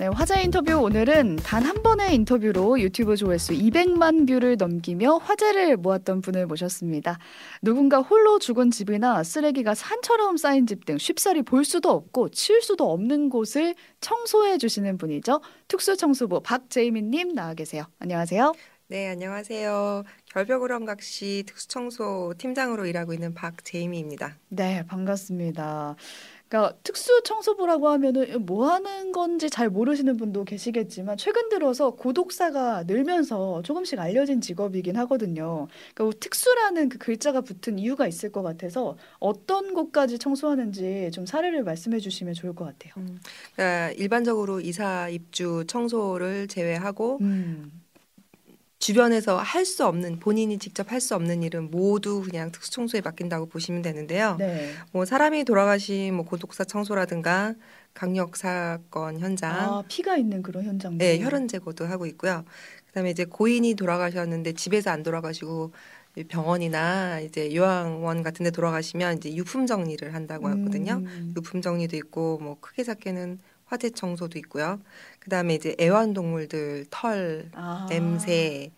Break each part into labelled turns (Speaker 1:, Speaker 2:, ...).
Speaker 1: 네, 화제 인터뷰 오늘은 단 한 번의 인터뷰로 유튜브 조회수 200만 뷰를 넘기며 화제를 모았던 분을 모셨습니다. 누군가 홀로 죽은 집이나 쓰레기가 산처럼 쌓인 집 등 쉽사리 볼 수도 없고 치울 수도 없는 곳을 청소해 주시는 분이죠. 특수청소부 박재희민님 나와 계세요. 안녕하세요.
Speaker 2: 네, 안녕하세요. 결벽우렁각시 특수청소 팀장으로 일하고 있는 박재희미입니다.
Speaker 1: 네, 반갑습니다. 그러니까 특수 청소부라고 하면은 뭐 하는 건지 잘 모르시는 분도 계시겠지만 최근 들어서 고독사가 늘면서 조금씩 알려진 직업이긴 하거든요. 그러니까 특수라는 그 글자가 붙은 이유가 있을 것 같아서 어떤 곳까지 청소하는지 좀 사례를 말씀해 주시면 좋을 것 같아요. 음,
Speaker 2: 그러니까 일반적으로 이사 입주 청소를 제외하고 음. 주변에서 할 수 없는 본인이 직접 할 수 없는 일은 모두 그냥 특수 청소에 맡긴다고 보시면 되는데요. 네. 뭐 사람이 돌아가신 뭐 고독사 청소라든가 강력 사건 현장,
Speaker 1: 아, 피가 있는 그런 현장,
Speaker 2: 네, 혈흔 제거도 하고 있고요. 그다음에 이제 고인이 돌아가셨는데 집에서 안 돌아가시고 병원이나 이제 요양원 같은 데 돌아가시면 이제 유품 정리를 한다고 하거든요. 음. 유품 정리도 있고 뭐 크게 작게는 화재 청소도 있고요. 그다음에 이제 애완동물들 털, 아. 냄새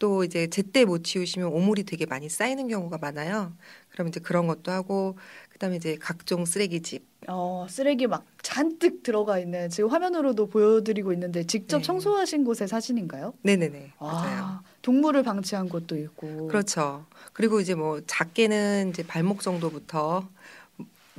Speaker 2: 또 이제 제때 못 치우시면 오물이 되게 많이 쌓이는 경우가 많아요. 그럼 이제 그런 것도 하고 그다음에 이제 각종 쓰레기집.
Speaker 1: 어, 쓰레기 막 잔뜩 들어가 있는 지금 화면으로도 보여드리고 있는데 직접 네. 청소하신 곳의 사진인가요?
Speaker 2: 네네네 아, 맞아요.
Speaker 1: 동물을 방치한 곳도 있고.
Speaker 2: 그렇죠. 그리고 이제 뭐 작게는 이제 발목 정도부터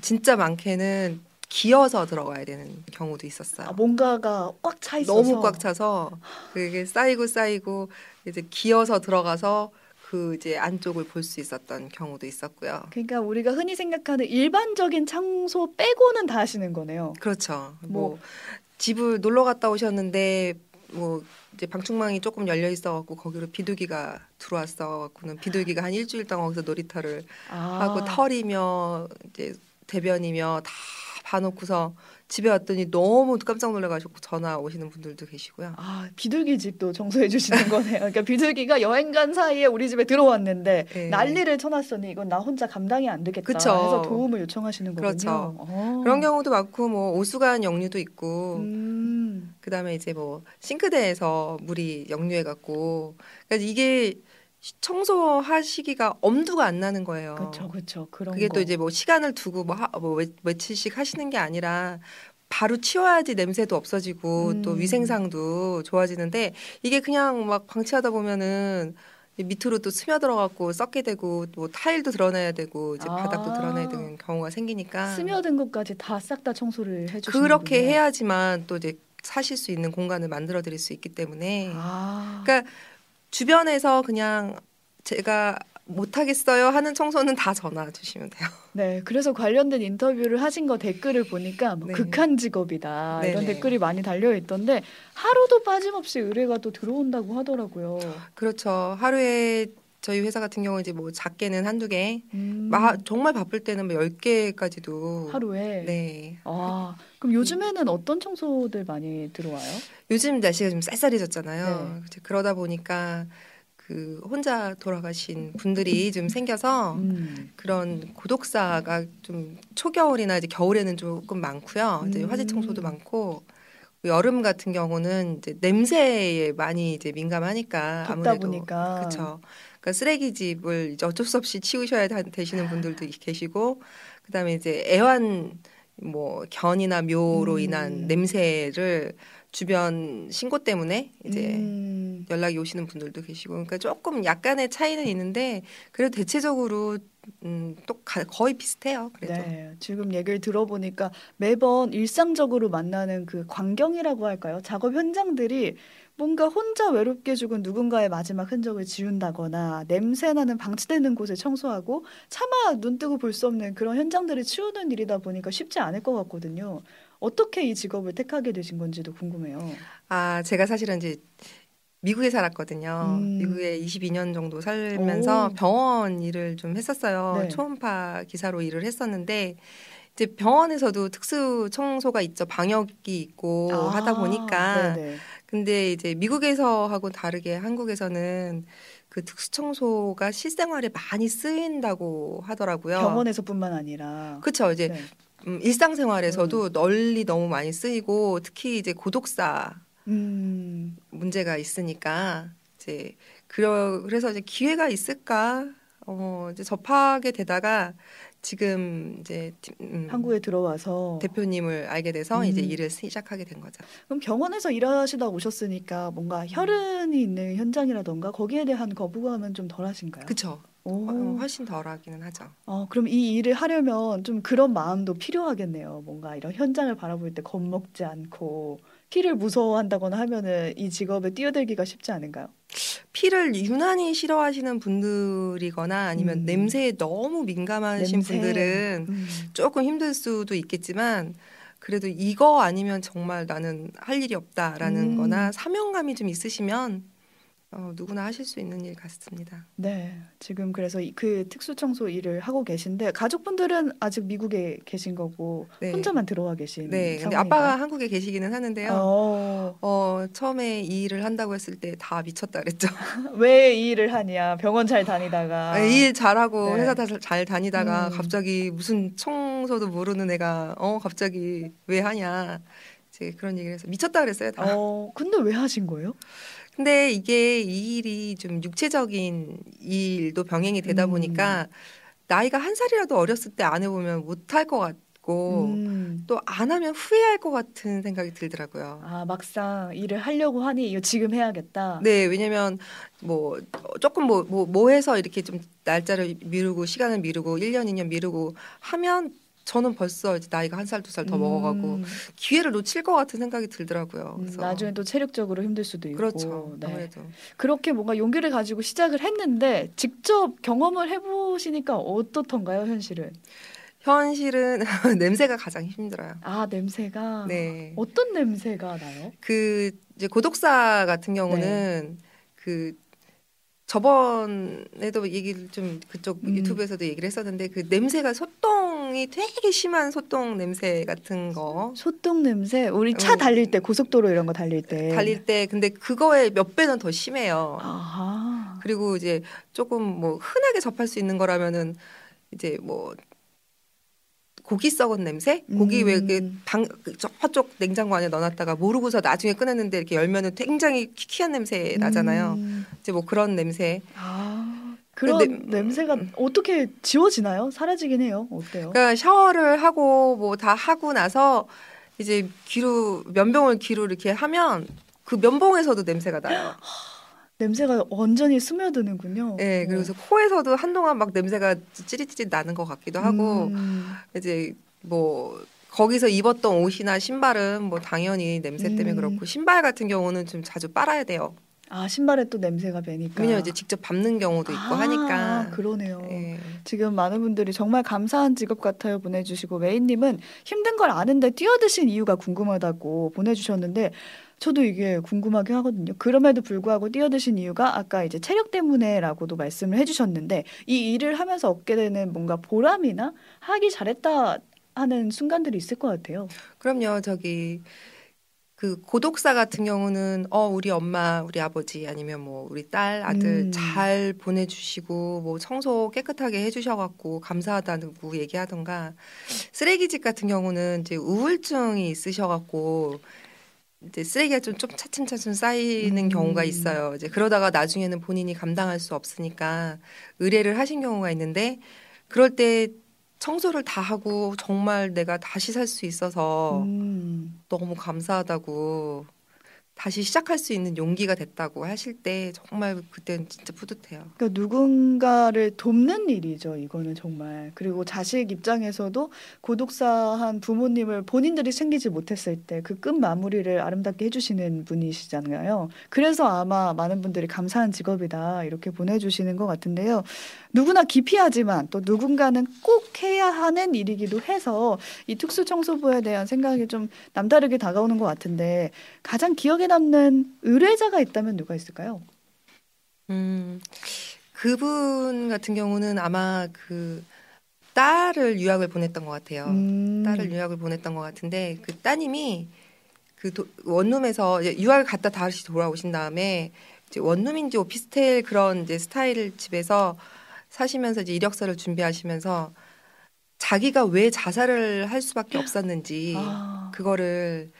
Speaker 2: 진짜 많게는 기어서 들어가야 되는 경우도 있었어요. 아,
Speaker 1: 뭔가가 꽉 차 있어서
Speaker 2: 너무 꽉 차서 그게 쌓이고 쌓이고 이제 기어서 들어가서 그 이제 안쪽을 볼 수 있었던 경우도 있었고요.
Speaker 1: 그러니까 우리가 흔히 생각하는 일반적인 청소 빼고는 다 하시는 거네요.
Speaker 2: 그렇죠. 뭐, 뭐 집을 놀러 갔다 오셨는데 뭐 이제 방충망이 조금 열려 있어갖고 거기로 비둘기가 들어왔어갖고는 비둘기가 한 일주일 동안 거기서 놀이터를 아. 하고 털이며 이제 대변이며 다 봐놓고서 집에 왔더니 너무 깜짝 놀라가지고 전화 오시는 분들도 계시고요.
Speaker 1: 아 비둘기 집도 청소해 주시는 거네요. 그러니까 비둘기가 여행 간 사이에 우리 집에 들어왔는데 네. 난리를 쳐놨으니 이건 나 혼자 감당이 안 되겠다 그쵸. 해서 도움을 요청하시는 거군요. 그렇죠.
Speaker 2: 어. 그런 경우도 많고 뭐 오수관 역류도 있고 음. 그다음에 이제 뭐 싱크대에서 물이 역류해 갖고 그러니까 이게 청소하시기가 엄두가 안 나는 거예요.
Speaker 1: 그렇죠, 그렇죠. 그런
Speaker 2: 그게 거. 또 이제 뭐 시간을 두고 뭐, 하, 뭐 며칠씩 하시는 게 아니라 바로 치워야지 냄새도 없어지고 음. 또 위생상도 좋아지는데 이게 그냥 막 방치하다 보면은 밑으로 또 스며들어갖고 썩게 되고 또 타일도 드러내야 되고 이제 아. 바닥도 드러내야 되는 경우가 생기니까
Speaker 1: 스며든 것까지 다 싹 다 청소를 해주시는
Speaker 2: 그렇게 해야지만 또 이제 사실 수 있는 공간을 만들어 드릴 수 있기 때문에 아. 그러니까 주변에서 그냥 제가 못하겠어요 하는 청소는 다 전화 주시면 돼요.
Speaker 1: 네, 그래서 관련된 인터뷰를 하신 거 댓글을 보니까 뭐 네. 극한 직업이다 네네. 이런 댓글이 많이 달려 있던데 하루도 빠짐없이 의뢰가 또 들어온다고 하더라고요.
Speaker 2: 그렇죠. 하루에 저희 회사 같은 경우 이제 뭐 작게는 한두 개, 음. 마, 정말 바쁠 때는 뭐 10개까지도
Speaker 1: 하루에.
Speaker 2: 네.
Speaker 1: 아, 그럼 요즘에는 어떤 청소들 많이 들어와요?
Speaker 2: 요즘 날씨가 좀 쌀쌀해졌잖아요. 네. 그러다 보니까 그 혼자 돌아가신 분들이 좀 생겨서 음. 그런 고독사가 좀 초겨울이나 이제 겨울에는 조금 많고요. 이제 화재 청소도 음. 많고 여름 같은 경우는 이제 냄새에 많이 이제 민감하니까 아무래도
Speaker 1: 보니까.
Speaker 2: 그렇죠. 그러니까 쓰레기집을 이제 어쩔 수 없이 치우셔야 되시는 분들도 계시고 그다음에 이제 애완 뭐 견이나 묘로 음. 인한 냄새를 주변 신고 때문에 이제 음. 연락이 오시는 분들도 계시고 그러니까 조금 약간의 차이는 있는데 그래도 대체적으로 음, 또 가, 거의 비슷해요. 그래도. 네,
Speaker 1: 지금 얘기를 들어보니까 매번 일상적으로 만나는 그 광경이라고 할까요? 작업 현장들이 뭔가 혼자 외롭게 죽은 누군가의 마지막 흔적을 지운다거나 냄새나는 방치되는 곳을 청소하고 차마 눈 뜨고 볼 수 없는 그런 현장들을 치우는 일이다 보니까 쉽지 않을 것 같거든요. 어떻게 이 직업을 택하게 되신 건지도 궁금해요.
Speaker 2: 아, 제가 사실은 이제 미국에 살았거든요. 음. 미국에 22년 정도 살면서 오. 병원 일을 좀 했었어요. 네. 초음파 기사로 일을 했었는데 이제 병원에서도 특수 청소가 있죠. 방역이 있고 아. 하다 보니까 네네. 근데 이제 미국에서 하고 다르게 한국에서는 그 특수 청소가 실생활에 많이 쓰인다고 하더라고요.
Speaker 1: 병원에서뿐만 아니라.
Speaker 2: 그렇죠. 이제 네. 음, 일상생활에서도 널리 너무 많이 쓰이고 특히 이제 고독사
Speaker 1: 음.
Speaker 2: 문제가 있으니까 이제 그러, 그래서 이제 기회가 있을까 어 이제 접하게 되다가 지금 이제 음,
Speaker 1: 한국에 들어와서
Speaker 2: 대표님을 알게 돼서 이제
Speaker 1: 음.
Speaker 2: 일을 시작하게 된 거죠.
Speaker 1: 그럼 병원에서 일하시다 오셨으니까 뭔가 혈흔이 있는 현장이라던가 거기에 대한 거부감은 좀 덜하신가요?
Speaker 2: 어, 훨씬 덜하기는 하죠.
Speaker 1: 어, 그럼 이 일을 하려면 좀 그런 마음도 필요하겠네요. 뭔가 이런 현장을 바라볼 때 겁먹지 않고 피를 무서워한다거나 하면은 이 직업에 뛰어들기가 쉽지 않은가요?
Speaker 2: 피를 유난히 싫어하시는 분들이거나 아니면
Speaker 1: 음.
Speaker 2: 냄새에 너무 민감하신
Speaker 1: 냄새.
Speaker 2: 분들은
Speaker 1: 음.
Speaker 2: 조금 힘들 수도 있겠지만 그래도 이거 아니면 정말 나는 할 일이 없다라는
Speaker 1: 음.
Speaker 2: 거나 사명감이 좀 있으시면 어, 누구나 하실 수 있는 일 같습니다.
Speaker 1: 네, 지금 그래서 이- 그 특수 청소 일을 하고 계신데 가족분들은 아직 미국에 계신 거고
Speaker 2: 네.
Speaker 1: 혼자만 들어와 계신
Speaker 2: 네, 근데
Speaker 1: 상황인가요?
Speaker 2: 아빠가 한국에 계시기는 하는데요.
Speaker 1: 어,
Speaker 2: 어, 처음에 이 일을 한다고 했을 때 다 미쳤다 그랬죠.
Speaker 1: 왜 이 일을 하냐? 병원 잘 다니다가
Speaker 2: 이 일 잘하고
Speaker 1: 네.
Speaker 2: 회사 다 잘 다니다가
Speaker 1: 음.
Speaker 2: 갑자기 무슨 청소도 모르는 애가 어 갑자기 왜 하냐 이제 그런 얘기를 해서 미쳤다 그랬어요 다.
Speaker 1: 어, 근데 왜 하신 거예요?
Speaker 2: 근데 이게 이 일이 좀 육체적인 일도 병행이 되다
Speaker 1: 음.
Speaker 2: 보니까 나이가 한 살이라도 어렸을 때 안 해보면 못할 것 같고
Speaker 1: 음.
Speaker 2: 또안 하면 후회할 것 같은 생각이 들더라고요.
Speaker 1: 아, 막상 일을 하려고 하니 이거 지금 해야겠다.
Speaker 2: 네, 왜냐면 뭐 어, 조금 뭐뭐 뭐 해서 이렇게 좀 날짜를 미루고 시간을 미루고 1년, 2년 미루고 하면 저는 벌써 이제 나이가 한 살 두 살 더 먹어가고
Speaker 1: 음,
Speaker 2: 기회를 놓칠 것 같은 생각이 들더라고요.
Speaker 1: 음,
Speaker 2: 그래서
Speaker 1: 나중에 또 체력적으로 힘들 수도 있고.
Speaker 2: 그렇죠.
Speaker 1: 네.
Speaker 2: 아무래도
Speaker 1: 그렇게 뭔가 용기를 가지고 시작을 했는데 직접 경험을 해보시니까 어떻던가요, 현실은?
Speaker 2: 현실은 냄새가 가장 힘들어요.
Speaker 1: 아, 냄새가
Speaker 2: 네.
Speaker 1: 어떤 냄새가 나요?
Speaker 2: 그 이제 고독사 같은 경우는
Speaker 1: 네.
Speaker 2: 그 저번에도 얘기를 좀 그쪽
Speaker 1: 음.
Speaker 2: 유튜브에서도 얘기를 했었는데 그 냄새가 소똥 이 되게 심한 소똥 냄새 같은 거
Speaker 1: 소똥 냄새. 우리 차
Speaker 2: 어.
Speaker 1: 달릴 때 고속도로 이런 거 달릴 때.
Speaker 2: 달릴 때 근데 그거에 몇 배는 더 심해요.
Speaker 1: 아하.
Speaker 2: 그리고 이제 조금 뭐 흔하게 접할 수 있는 거라면은 이제 뭐 고기 썩은 냄새? 고기
Speaker 1: 음.
Speaker 2: 왜그방 저쪽 냉장고 안에 넣어놨다가 모르고서 나중에 꺼냈는데 이렇게 열면은 굉장히 키키한 냄새 나잖아요.
Speaker 1: 음.
Speaker 2: 이제 뭐 그런 냄새.
Speaker 1: 아, 그런
Speaker 2: 근데-
Speaker 1: 냄새가 어떻게 지워지나요? 사라지긴 해요. 어때요?
Speaker 2: 그러니까 샤워를 하고 뭐 다 하고 나서 이제 귀로 면봉을 귀로 이렇게 하면 그 면봉에서도 냄새가 나요.
Speaker 1: 냄새가 완전히 스며드는군요.
Speaker 2: 네, 그래서 코에서도 한동안 막 냄새가 찌릿찌릿 나는 것 같기도 하고
Speaker 1: 음.
Speaker 2: 이제 뭐 거기서 입었던 옷이나 신발은 뭐 당연히 냄새 때문에
Speaker 1: 음.
Speaker 2: 그렇고 신발 같은 경우는 좀 자주 빨아야 돼요.
Speaker 1: 아 신발에 또 냄새가 배니까.
Speaker 2: 왜냐면 이제 직접 밟는 경우도 있고
Speaker 1: 아,
Speaker 2: 하니까.
Speaker 1: 그러네요.
Speaker 2: 예.
Speaker 1: 지금 많은 분들이 정말 감사한 직업 같아요 보내주시고 메인님은 힘든 걸 아는데 뛰어드신 이유가 궁금하다고 보내주셨는데 저도 이게 궁금하긴 하거든요. 그럼에도 불구하고 뛰어드신 이유가 아까 이제 체력 때문에라고도 말씀을 해주셨는데 이 일을 하면서 얻게 되는 뭔가 보람이나 하기 잘했다 하는 순간들이 있을 것 같아요.
Speaker 2: 그럼요. 저기 그 고독사 같은 경우는 어 우리 엄마, 우리 아버지 아니면 뭐 우리 딸, 아들
Speaker 1: 음.
Speaker 2: 잘 보내주시고 뭐 청소 깨끗하게 해주셔갖고 감사하다고 얘기하던가 쓰레기집 같은 경우는 이제 우울증이 있으셔갖고 이제 쓰레기가 좀, 좀 차츰차츰 쌓이는
Speaker 1: 음.
Speaker 2: 경우가 있어요. 이제 그러다가 나중에는 본인이 감당할 수 없으니까 의뢰를 하신 경우가 있는데 그럴 때 청소를 다 하고 정말 내가 다시 살 수 있어서
Speaker 1: 음.
Speaker 2: 너무 감사하다고 다시 시작할 수 있는 용기가 됐다고 하실 때 정말 그때는 진짜 뿌듯해요.
Speaker 1: 그러니까 누군가를 돕는 일이죠. 이거는 정말. 그리고 자식 입장에서도 고독사한 부모님을 본인들이 챙기지 못했을 때 그 끝 마무리를 아름답게 해주시는 분이시잖아요. 그래서 아마 많은 분들이 감사한 직업이다 이렇게 보내주시는 것 같은데요. 누구나 기피하지만 또 누군가는 꼭 해야 하는 일이기도 해서 이 특수 청소부에 대한 생각이 좀 남다르게 다가오는 것 같은데 가장 기억에 남는 의뢰자가 있다면 누가 있을까요?
Speaker 2: 음, 그분 같은 경우는 아마 그 딸을 유학을 보냈던 것 같아요.
Speaker 1: 음.
Speaker 2: 딸을 유학을 보냈던 것 같은데 그 따님이 그 도- 원룸에서 유학을 갔다 다시 돌아오신 다음에 이제 원룸인지 오피스텔 그런 이제 스타일 집에서 사시면서 이제 이력서를 준비하시면서 자기가 왜 자살을 할 수밖에 없었는지
Speaker 1: 아.
Speaker 2: 그거를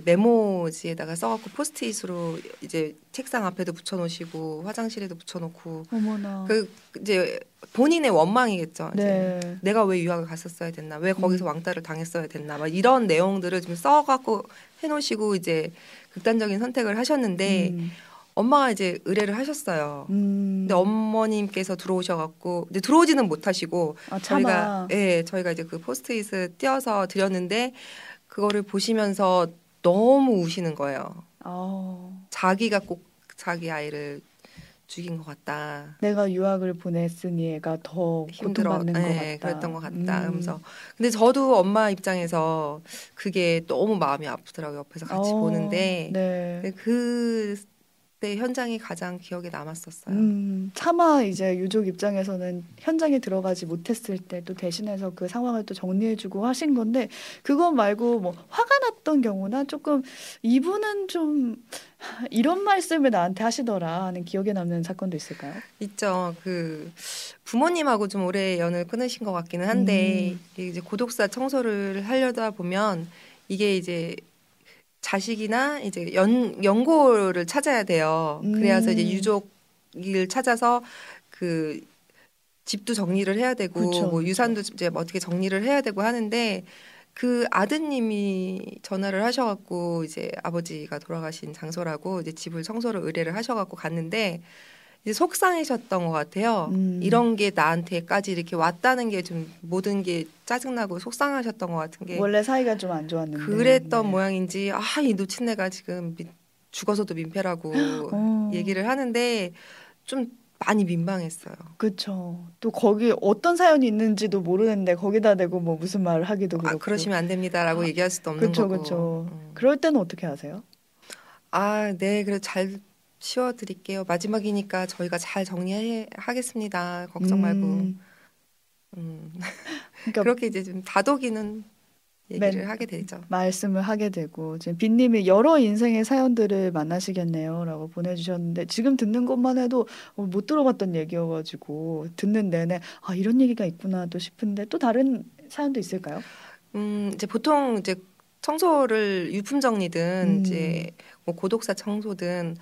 Speaker 2: 메모지에다가 써갖고 포스트잇으로 이제 책상 앞에도 붙여놓으시고 화장실에도 붙여놓고
Speaker 1: 어머나.
Speaker 2: 그 이제 본인의 원망이겠죠. 이제
Speaker 1: 네.
Speaker 2: 내가 왜 유학을 갔었어야 됐나, 왜 거기서
Speaker 1: 음.
Speaker 2: 왕따를 당했어야 됐나, 막 이런 내용들을 좀 써갖고 해놓으시고 이제 극단적인 선택을 하셨는데
Speaker 1: 음.
Speaker 2: 엄마가 이제 의뢰를 하셨어요.
Speaker 1: 음.
Speaker 2: 근데 어머님께서 들어오셔갖고 이제 들어오지는 못하시고
Speaker 1: 아,
Speaker 2: 저희가. 예 저희가 이제 그 포스트잇을 띄어서 드렸는데 그거를 보시면서 너무 우시는 거예요.
Speaker 1: 아.
Speaker 2: 자기가 꼭 자기 아이를 죽인 것 같다.
Speaker 1: 내가 유학을 보냈으니 애가 더
Speaker 2: 힘들어,
Speaker 1: 고통받는 것
Speaker 2: 예,
Speaker 1: 같다.
Speaker 2: 그랬던 것 같다.
Speaker 1: 음.
Speaker 2: 하면서 근데 저도 엄마 입장에서 그게 너무 마음이 아프더라고요. 옆에서 같이
Speaker 1: 어,
Speaker 2: 보는데
Speaker 1: 네.
Speaker 2: 그 때 현장이 가장 기억에 남았었어요.
Speaker 1: 음, 차마 이제 유족 입장에서는 현장에 들어가지 못했을 때 또 대신해서 그 상황을 또 정리해주고 하신 건데 그것 말고 뭐 화가 났던 경우나 조금 이분은 좀 이런 말씀을 나한테 하시더라 하는 기억에 남는 사건도 있을까요?
Speaker 2: 있죠. 그 부모님하고 좀 오래 연을 끊으신 것 같기는 한데
Speaker 1: 음.
Speaker 2: 이제 고독사 청소를 하려다 보면 이게 이제 자식이나 이제 연 연고를 찾아야 돼요. 그래서 이제
Speaker 1: 음.
Speaker 2: 유족을 찾아서 그 집도 정리를 해야 되고
Speaker 1: 그쵸,
Speaker 2: 뭐. 유산도 이제 뭐 어떻게 정리를 해야 되고 하는데 그 아드님이 전화를 하셔갖고 이제 아버지가 돌아가신 장소라고 이제 집을 청소를 의뢰를 하셔갖고 갔는데 이제 속상해셨던 것 같아요.
Speaker 1: 음.
Speaker 2: 이런 게 나한테까지 이렇게 왔다는 게 좀 모든 게 짜증나고 속상하셨던 것 같은 게
Speaker 1: 원래 사이가 좀 안 좋았는데
Speaker 2: 그랬던
Speaker 1: 네.
Speaker 2: 모양인지 아이 놓친 애가 지금 미- 죽어서도 민폐라고
Speaker 1: 어.
Speaker 2: 얘기를 하는데 좀 많이 민망했어요.
Speaker 1: 그쵸. 또 거기 어떤 사연이 있는지도 모르는데 거기다 대고 뭐 무슨 말을 하기도 그렇고.
Speaker 2: 아 그러시면 안 됩니다라고
Speaker 1: 아,
Speaker 2: 얘기할 수도 없는
Speaker 1: 그쵸,
Speaker 2: 거고.
Speaker 1: 그쵸.
Speaker 2: 음.
Speaker 1: 그럴 때는 어떻게 하세요?
Speaker 2: 아, 네, 그래 잘 치워드릴게요. 마지막이니까 저희가 잘 정리하겠습니다. 걱정 말고.
Speaker 1: 음,
Speaker 2: 음.
Speaker 1: 그러니까
Speaker 2: 그렇게 이제 좀 다독이는 얘기를
Speaker 1: 맨-
Speaker 2: 하게 되죠.
Speaker 1: 말씀을 하게 되고 지금 빈님이 여러 인생의 사연들을 만나시겠네요라고 보내주셨는데 지금 듣는 것만 해도 어, 못 들어봤던 얘기여가지고 듣는 내내 아 이런 얘기가 있구나 또 싶은데 또 다른 사연도 있을까요?
Speaker 2: 음, 이제 보통 이제 청소를 유품 정리든
Speaker 1: 음.
Speaker 2: 이제 뭐 고독사 청소든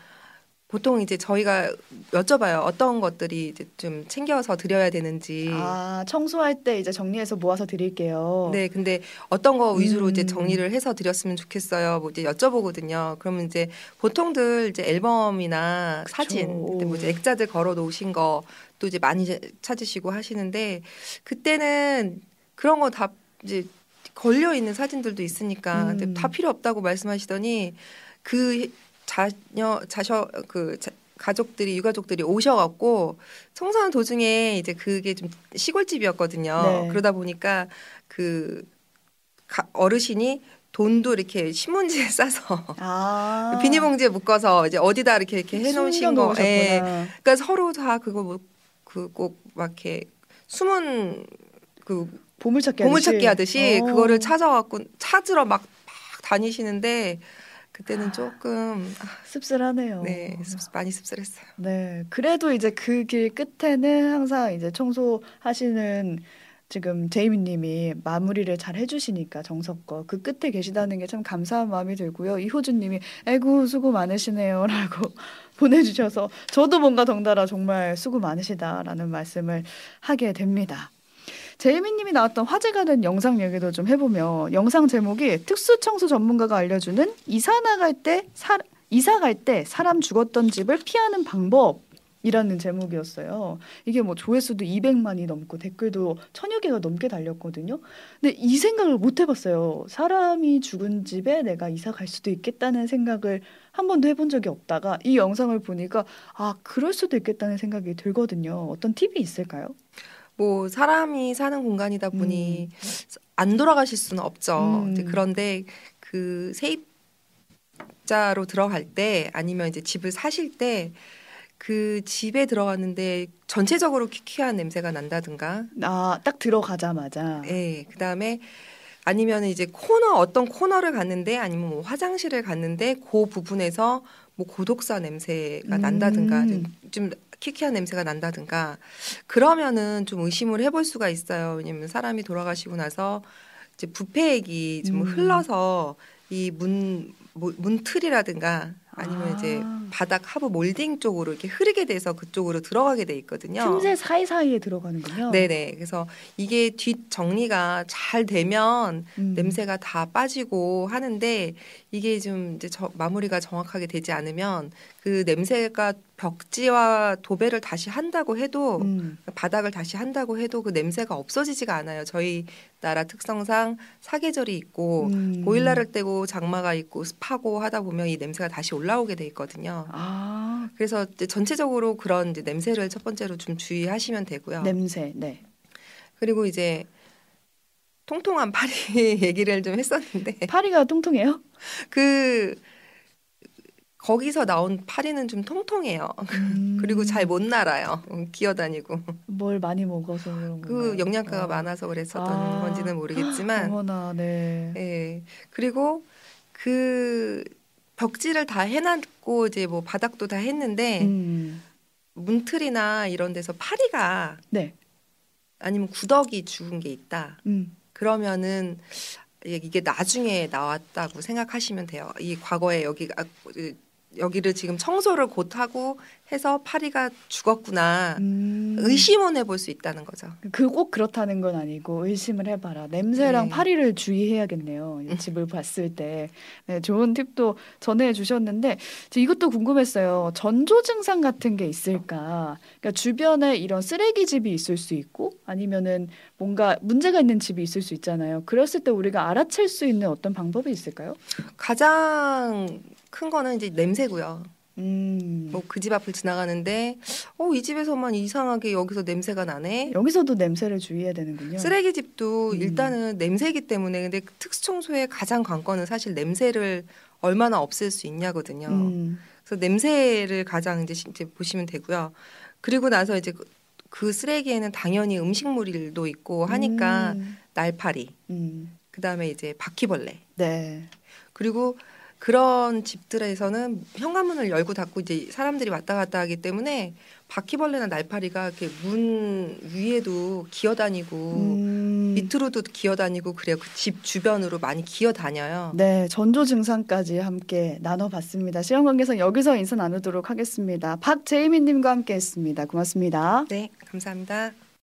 Speaker 2: 보통 이제 저희가 여쭤봐요. 어떤 것들이 이제 좀 챙겨서 드려야 되는지.
Speaker 1: 아 청소할 때 이제 정리해서 모아서 드릴게요.
Speaker 2: 네, 근데 어떤 거 위주로 이제
Speaker 1: 음.
Speaker 2: 정리를 해서 드렸으면 좋겠어요. 뭐 이제 여쭤보거든요. 그러면 이제 보통들 이제 앨범이나. 사진, 뭐 이제 액자들 걸어 놓으신 거 또 이제 많이 이제 찾으시고 하시는데 그때는 그런 거 다 이제 걸려 있는 사진들도 있으니까
Speaker 1: 음.
Speaker 2: 다 필요 없다고 말씀하시더니 그 자녀 자셔 그 자, 가족들이 유가족들이 오셔갖고 청소하는 도중에 이제 그게 좀 시골집이었거든요.
Speaker 1: 네.
Speaker 2: 그러다 보니까 그 가- 어르신이 돈도 이렇게 신문지에 싸서
Speaker 1: 아
Speaker 2: 비닐봉지에 묶어서 이제 어디다 이렇게 이렇게 해놓으신 거. 예. 그러니까 서로 다 그거 뭐 그꼭막 이렇게 숨은 그
Speaker 1: 보물찾기
Speaker 2: 보물찾기 하듯이
Speaker 1: 어.
Speaker 2: 그거를 찾아갖고 찾으러 막, 막 다니시는데 그때는 조금 아,
Speaker 1: 씁쓸하네요.
Speaker 2: 네 씁- 많이 씁쓸했어요.
Speaker 1: 네. 그래도 이제 그 길 끝에는 항상 이제 청소하시는 지금 제이미 님이 마무리를 잘 해주시니까 정석껏 그 끝에 계시다는 게 참 감사한 마음이 들고요. 이호준 님이 아이고 수고 많으시네요 라고 보내주셔서 저도 뭔가 덩달아 정말 수고 많으시다라는 말씀을 하게 됩니다. 제이미 님이 나왔던 화제가 된 영상 얘기도 좀 해보면 영상 제목이 특수청소 전문가가 알려주는 이사 나갈 때 사, 이사 갈 때 사람 죽었던 집을 피하는 방법 이라는 제목이었어요. 이게 뭐 조회수도 200만이 넘고 댓글도 천여 개가 넘게 달렸거든요. 근데 이 생각을 못 해봤어요. 사람이 죽은 집에 내가 이사 갈 수도 있겠다는 생각을 한 번도 해본 적이 없다가 이 영상을 보니까 아 그럴 수도 있겠다는 생각이 들거든요. 어떤 팁이 있을까요?
Speaker 2: 뭐 사람이 사는 공간이다 보니 안 돌아가실 수는 없죠.
Speaker 1: 음.
Speaker 2: 그런데 그 세입자로 들어갈 때 아니면 이제 집을 사실 때 그 집에 들어갔는데 전체적으로 퀴퀴한 냄새가 난다든가,
Speaker 1: 아 딱 들어가자마자
Speaker 2: 예, 그 다음에 아니면 이제 코너 어떤 코너를 갔는데 아니면 뭐 화장실을 갔는데 그 부분에서 뭐 고독사 냄새가
Speaker 1: 음.
Speaker 2: 난다든가 좀, 좀 키키한 냄새가 난다든가 그러면은 좀 의심을 해볼 수가 있어요. 왜냐면 사람이 돌아가시고 나서 이제 부패액이 좀
Speaker 1: 음.
Speaker 2: 흘러서 이 문 문틀이라든가 아니면
Speaker 1: 아.
Speaker 2: 이제 바닥 하부 몰딩 쪽으로 이렇게 흐르게 돼서 그쪽으로 들어가게 돼 있거든요.
Speaker 1: 틈새 사이 사이에 들어가는군요.
Speaker 2: 네네. 그래서 이게 뒷 정리가 잘 되면
Speaker 1: 음.
Speaker 2: 냄새가 다 빠지고 하는데 이게 좀 이제 저, 마무리가 정확하게 되지 않으면 그 냄새가 벽지와 도배를 다시 한다고 해도
Speaker 1: 음.
Speaker 2: 바닥을 다시 한다고 해도 그 냄새가 없어지지가 않아요. 저희 나라 특성상 사계절이 있고
Speaker 1: 음.
Speaker 2: 보일러를 떼고 장마가 있고 습하고 하다 보면 이 냄새가 다시 올라 오게 돼 있거든요.
Speaker 1: 아
Speaker 2: 그래서 전체적으로 그런 냄새를 첫 번째로 좀 주의하시면 되고요.
Speaker 1: 냄새. 네.
Speaker 2: 그리고 이제 통통한 파리 얘기를 좀 했었는데
Speaker 1: 파리가 통통해요?
Speaker 2: 그 거기서 나온 파리는 좀 통통해요.
Speaker 1: 음.
Speaker 2: 그리고 잘 못 날아요. 음, 기어다니고
Speaker 1: 뭘 많이 먹어서 그런
Speaker 2: 그
Speaker 1: 건가요?
Speaker 2: 영양가가
Speaker 1: 아.
Speaker 2: 많아서 그랬었던
Speaker 1: 아.
Speaker 2: 건지는 모르겠지만,
Speaker 1: 어머나 네.
Speaker 2: 예 그리고 그 벽지를 다 해놨고 이제 뭐 바닥도 다 했는데
Speaker 1: 음.
Speaker 2: 문틀이나 이런 데서 파리가
Speaker 1: 네.
Speaker 2: 아니면 구더기 죽은 게 있다.
Speaker 1: 음.
Speaker 2: 그러면은 이게 나중에 나왔다고 생각하시면 돼요. 이 과거에 여기가 여기를 지금 청소를 곧 하고 해서 파리가 죽었구나
Speaker 1: 음.
Speaker 2: 의심은 해볼 수 있다는 거죠.
Speaker 1: 그 꼭 그렇다는 건 아니고 의심을 해봐라. 냄새랑
Speaker 2: 네.
Speaker 1: 파리를 주의해야겠네요. 이 집을 봤을 때. 네, 좋은 팁도 전해 주셨는데 저 이것도 궁금했어요. 전조 증상 같은 게 있을까? 그러니까 주변에 이런 쓰레기 집이 있을 수 있고 아니면은 뭔가 문제가 있는 집이 있을 수 있잖아요. 그랬을 때 우리가 알아챌 수 있는 어떤 방법이 있을까요?
Speaker 2: 가장 큰 거는 이제 냄새고요.
Speaker 1: 음.
Speaker 2: 뭐 그 집 앞을 지나가는데 어 이 집에서만 이상하게 여기서 냄새가 나네.
Speaker 1: 여기서도 냄새를 주의해야 되는군요.
Speaker 2: 쓰레기 집도
Speaker 1: 음.
Speaker 2: 일단은 냄새이기 때문에 근데 특수 청소의 가장 관건은 사실 냄새를 얼마나 없앨 수 있냐거든요.
Speaker 1: 음.
Speaker 2: 그래서 냄새를 가장 이제, 시- 이제 보시면 되고요. 그리고 나서 이제 그, 그 쓰레기에는 당연히 음식물도 있고 하니까
Speaker 1: 음.
Speaker 2: 날파리,
Speaker 1: 음.
Speaker 2: 그다음에 이제 바퀴벌레.
Speaker 1: 네.
Speaker 2: 그리고 그런 집들에서는 현관문을 열고 닫고 이제 사람들이 왔다 갔다 하기 때문에 바퀴벌레나 날파리가 이렇게 문 위에도 기어다니고
Speaker 1: 음.
Speaker 2: 밑으로도 기어다니고 그래요. 그 집 주변으로 많이 기어다녀요.
Speaker 1: 네, 전조 증상까지 함께 나눠봤습니다. 시험 관계선 여기서 인사 나누도록 하겠습니다. 박재희민님과 함께했습니다. 고맙습니다.
Speaker 2: 네, 감사합니다.